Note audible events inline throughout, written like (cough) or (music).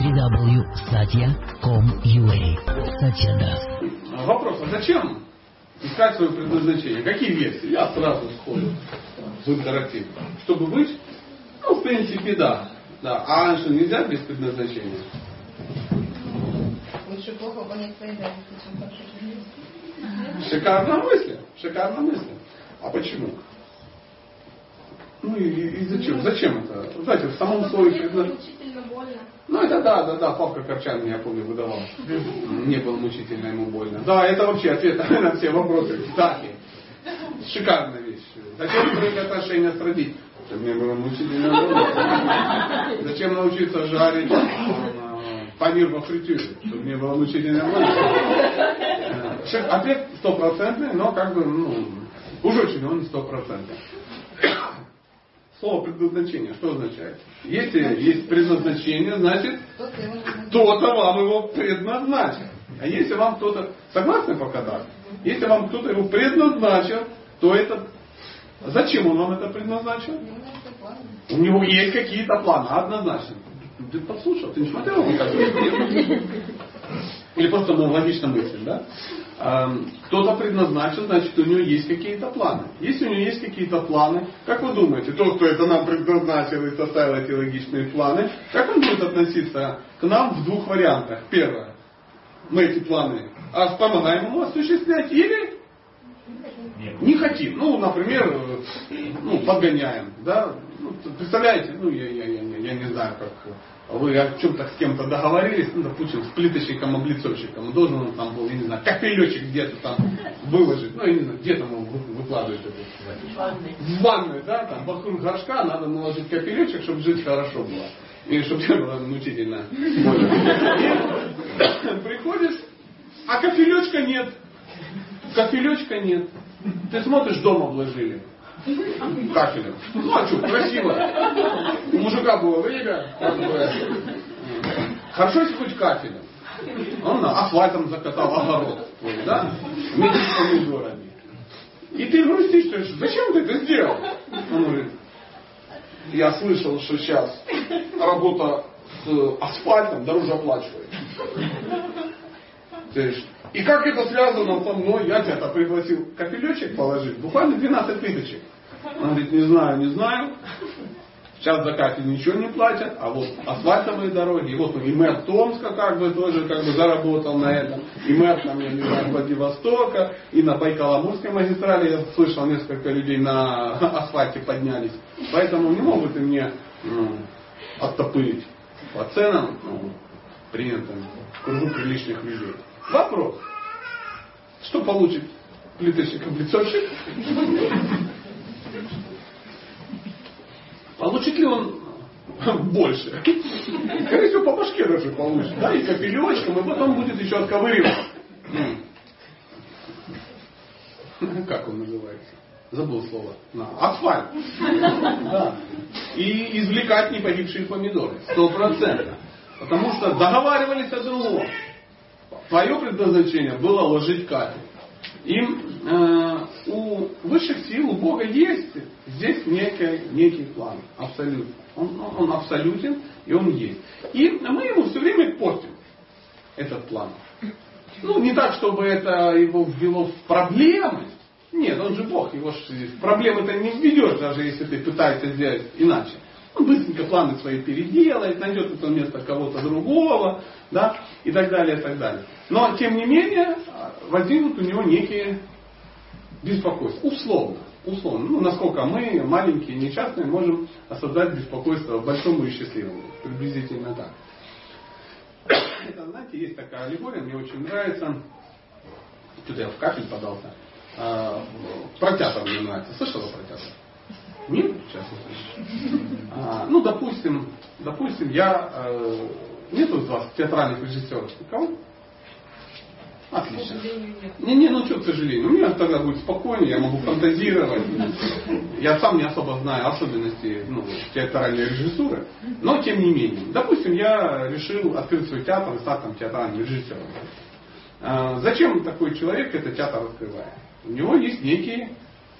www.satya.com.ua Satya Das. Вопрос, а зачем искать свое предназначение? Какие версии? Я сразу сходу в интерактив. Чтобы быть, ну, в принципе, да. да. А что, нельзя без предназначения? Лучше плохо понять свои обязанности, чем хорошо Шикарная мысль. Шикарная мысль. А почему? Ну и, и зачем? Зачем это? Знаете, в самом слове больно. Ну это да, да, да, Павка Корчан, я помню, выдавал. Не было мучительно ему больно. Да, это вообще ответ (laughs) на все вопросы. Кстати, шикарная вещь. Зачем строить отношения с родителями? Чтобы мне было мучительно больно. Зачем научиться жарить панир во фритюре? Чтобы мне было мучительно больно. Ответ стопроцентный, но как бы, ну, уж очень он стопроцентный. Слово предназначение что означает? Если есть предназначение, значит кто-то вам его предназначил. А если вам кто-то, согласны пока да? Если вам кто-то его предназначил, то это... Зачем он вам это предназначил? У него есть какие-то планы, однозначно. Ты послушал, ты не смотрел, (laughs) Или просто ну, логично мысль, да? кто-то предназначен, значит у него есть какие-то планы. Если у него есть какие-то планы, как вы думаете, тот, кто это нам предназначил и составил эти логичные планы, как он будет относиться к нам в двух вариантах? Первое, мы эти планы а помогаем ему осуществлять или не хотим. Ну, например, ну, подгоняем. Да? Ну, представляете, ну, я, я, я, я не знаю, как вы о чем-то с кем-то договорились, ну, допустим, с плиточником, облицовщиком, должен он там был, я не знаю, капелечек где-то там выложить, ну, я не знаю, где там он выкладывает это? В ванной. В ванной, да, там, вокруг горшка надо наложить капелечек, чтобы жить хорошо было. Или чтобы не было мучительно. Приходишь, а капелечка нет. Капелечка нет. Ты смотришь, дом обложили. Кафелем. Ну а красиво. У мужика было время. Хорошо, если хоть кафелем. Он асфальтом закатал огород да? Вместе с помидорами. И ты грустишь, что зачем ты это сделал? Он говорит, я слышал, что сейчас работа с асфальтом дороже оплачивает. И как это связано со мной? Я тебя пригласил капелечек положить, буквально 12 плиточек. Он говорит, не знаю, не знаю. Сейчас закате ничего не платят, а вот асфальтовые дороги, и вот и мэр Томска как бы тоже как бы заработал на этом, и мэр там, я не знаю, Владивостока, и на Байкало-Амурской магистрали, я слышал, несколько людей на асфальте поднялись. Поэтому не могут и мне ну, оттопырить по ценам, ну, принятым в кругу приличных людей. Вопрос. Что получит плиточник-облицовщик? Получит ли он больше? Скорее всего, по башке даже получит. Да, и капелечком, и потом будет еще отковыривать. Как он называется? Забыл слово. На. Асфальт. Да. И извлекать не погибшие помидоры. Сто процентов. Потому что договаривались о другом. Твое предназначение было ложить кафель. Им э, у высших сил, у Бога есть здесь некий, некий план. Абсолютно. Он, он абсолютен и он есть. И мы ему все время портим этот план. Ну, не так, чтобы это его ввело в проблемы. Нет, он же Бог, его в проблемы-то не введешь, даже если ты пытаешься сделать иначе. Он быстренько планы свои переделает, найдет это место кого-то другого, да, и так далее, и так далее. Но, тем не менее, возникнут у него некие беспокойства. Условно. Условно. Ну, насколько мы, маленькие, несчастные, можем создать беспокойство большому и счастливому. Приблизительно так. Это, знаете, есть такая аллегория, мне очень нравится. Тут я в кафель подался. А, про театр мне нравится. Слышала про театр? Нет? Сейчас. А, ну, допустим, допустим, я... Э, нету из вас театральных режиссеров? Никого? Отлично. Не, не, ну что, к сожалению. У меня тогда будет спокойнее, я могу фантазировать. Я сам не особо знаю особенности ну, театральной режиссуры. Но тем не менее. Допустим, я решил открыть свой театр и стать там театральным режиссером. А, зачем такой человек этот театр открывает? У него есть некие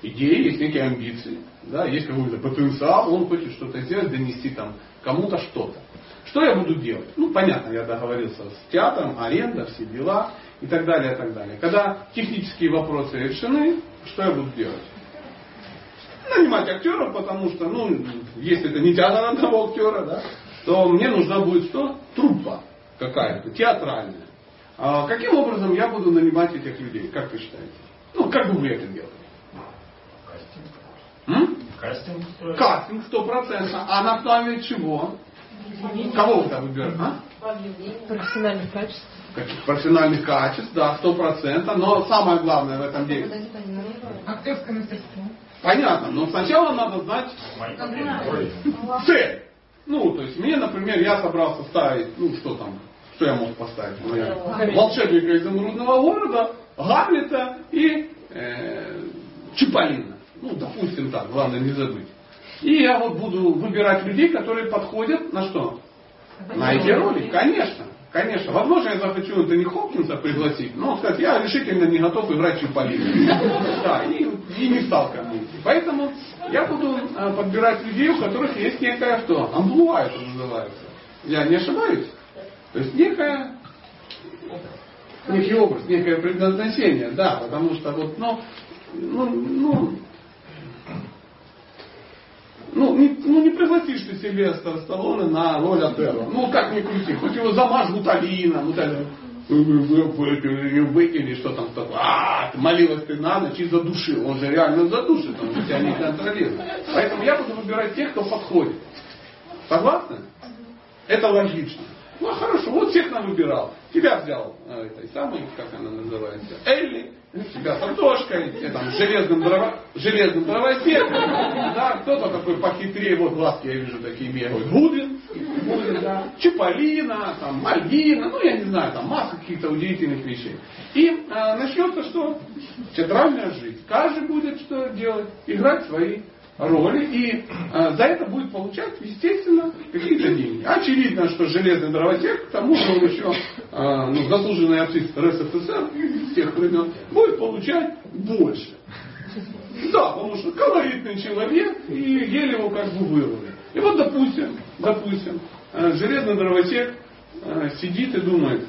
идеи, есть некие амбиции, да, есть какой-то потенциал, он хочет что-то сделать, донести там кому-то что-то. Что я буду делать? Ну, понятно, я договорился с театром, аренда, все дела и так далее, и так далее. Когда технические вопросы решены, что я буду делать? Нанимать актеров, потому что, ну, если это не театр одного актера, да, то мне нужна будет что? Труппа какая-то, театральная. А каким образом я буду нанимать этих людей, как вы считаете? Ну, как бы вы это делали? Кастинг. Кастинг стопроцентно. А на основе чего? Кого вы там выбираете? А? Профессиональных качеств. Каких профессиональных качеств, да, сто процентов. Но самое главное в этом деле. Актерское мастерство. Понятно, но сначала надо знать роли. цель. Ну, то есть мне, например, я собрался ставить, ну что там, что я мог поставить? Ну, я волшебника изумрудного города, Гамлета и э, Чиполлино. Ну, допустим так, главное не забыть. И я вот буду выбирать людей, которые подходят на что? На эти роли, конечно. Конечно. Возможно, я захочу Энтони Хопкинса пригласить, но сказать, я решительно не готов играть Чиполлино. (laughs) Да, и, и не стал ко мне. Поэтому я буду э, подбирать людей, у которых есть некая что? Амплуа это называется. Я не ошибаюсь? То есть некая некий образ, некое предназначение, да, потому что вот, ну, ну, ну, ну, не, ну, не пригласишь ты Сильвестра Сталлоне на роль Отелло. Ну, как ни крути. Хоть его замажь гуталином, гуталином. Выпили, что там такое. А, ты молилась ты на ночь и задушил. Он же реально задушит, он же тебя не контролирует. Поэтому я буду выбирать тех, кто подходит. Согласны? Это логично. Ну хорошо, вот всех нам выбирал. Тебя взял э, этой самой, как она называется, Элли, тебя с Антошкой, э, там, железным, дрова, железным дровосеком, да, кто-то такой похитрее, вот глазки я вижу такие бегают, Гудин, Гудин, да, Чиполлино, там, Мальвина, ну я не знаю, там масса каких-то удивительных вещей. И э, начнется что? Театральная жизнь. Каждый будет что делать? Играть свои роли и э, за это будет получать, естественно, какие-то деньги. Очевидно, что железный дровосек, к тому же он еще э, ну, заслуженный артист РСФСР с тех времен, будет получать больше. Да, потому что колоритный человек и еле его как бы вырвали. И вот, допустим, допустим, э, железный дровосек э, сидит и думает,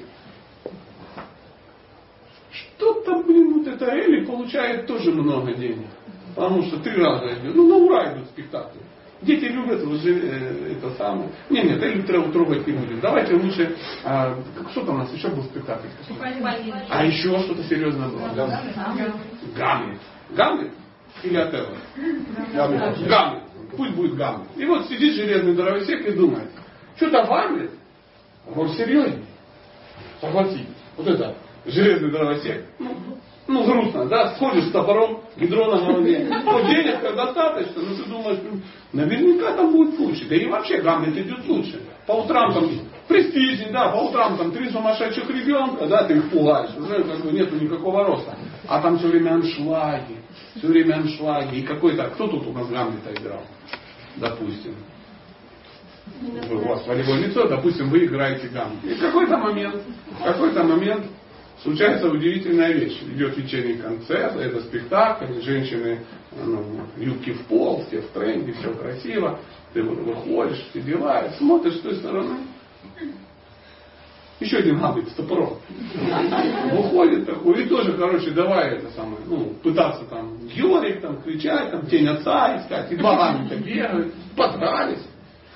что-то, блин, вот эта Элли получает тоже много денег. Потому что три раза идет. Ну, на ура идут спектакли. Дети любят вот, э, это самое. Не, нет, Элли трогать трогать не будем. Давайте лучше, а, что там у нас еще был спектакль? А еще что-то серьезное было. Гамлет. Гамлет или Отелло? Гамлет. Гамлет. Пусть будет Гамлет. И вот сидит железный дровосек и думает, что-то Гамлет, роль серьезнее. Согласитесь. Вот это железный дровосек. Ну, ну, грустно, да, сходишь с топором, ведро на голове. Ну, денег достаточно, но ты думаешь, ну, наверняка там будет лучше. Да и вообще Гамлет идет лучше. По утрам там престижнее, да, по утрам там три сумасшедших ребенка, да, ты их пугаешь, уже как бы нету никакого роста. А там все время аншлаги, все время аншлаги. И какой-то, кто тут у нас Гамлета играл, допустим? у вас волевое лицо, допустим, вы играете Гамлет. И в какой-то момент, в какой-то момент случается удивительная вещь. Идет вечерний концерт, это спектакль, женщины ну, юбки в пол, все в тренде, все красиво. Ты выходишь, все дела, смотришь с той стороны. Еще один гамлет с топором. Выходит такой, и тоже, короче, давай это самое, ну, пытаться там Георгий там кричать, там тень отца искать, и гамлета бегают, подрались.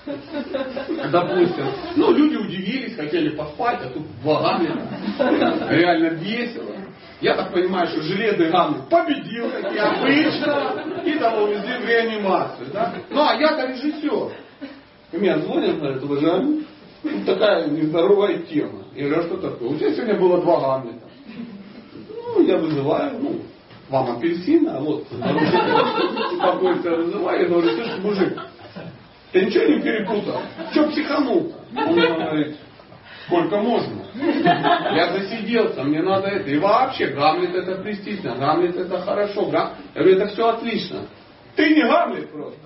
Допустим. Ну, люди удивились, хотели поспать, а тут два гамлета. Реально весело. Я так понимаю, что железный гамлет победил, как и обычно, и того увезли в реанимацию. Да? Ну, а я-то режиссер. И меня звонят, говорят, уважаемый, такая нездоровая тема. Я говорю, а что такое? У тебя сегодня было два гамлета. Ну, я вызываю, ну, вам апельсин, а вот (laughs) спокойствие вызываю, я говорю, слышь, мужик, ты ничего не перепутал? Че психанул? Он говорит, сколько можно? Я засиделся, мне надо это. И вообще, Гамлет это престижно, Гамлет это хорошо. Гам... Я говорю, это все отлично. Ты не Гамлет просто.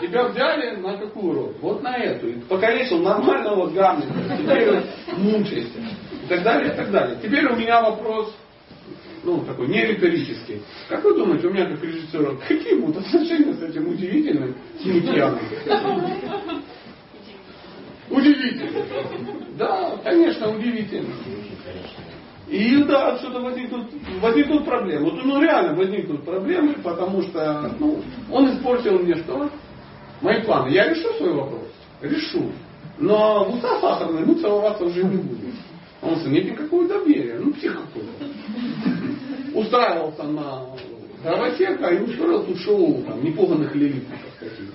Тебя взяли на какую роль? Вот на эту. И покалечил нормального Гамлета. Теперь мучайся. И так далее, и так далее. Теперь у меня вопрос ну, такой не риторический. Как вы думаете, у меня как режиссера, какие будут отношения с этим удивительным смутьяном? Удивительно. Да, конечно, удивительно. И да, отсюда возникнут, возникнут проблемы. Вот ну реально возникнут проблемы, потому что ну, он испортил мне что? Мои планы. Я решу свой вопрос? Решу. Но в уста сахарные мы целоваться уже не будем. Он что, нет никакого доверия. Ну, псих какой-то. Устраивался на дровотека и устроил тут шоу там, непуганных левитников каких-то.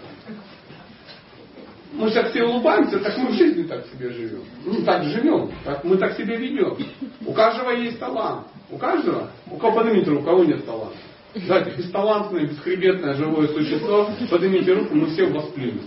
Мы сейчас все улыбаемся, так мы в жизни так себе живем. Ну, так живем, так, мы так себя ведем. У каждого есть талант. У каждого. У кого поднимите руку, у кого нет таланта. Давайте, бесталантное, бесхребетное живое существо, поднимите руку, мы все вас плюнем.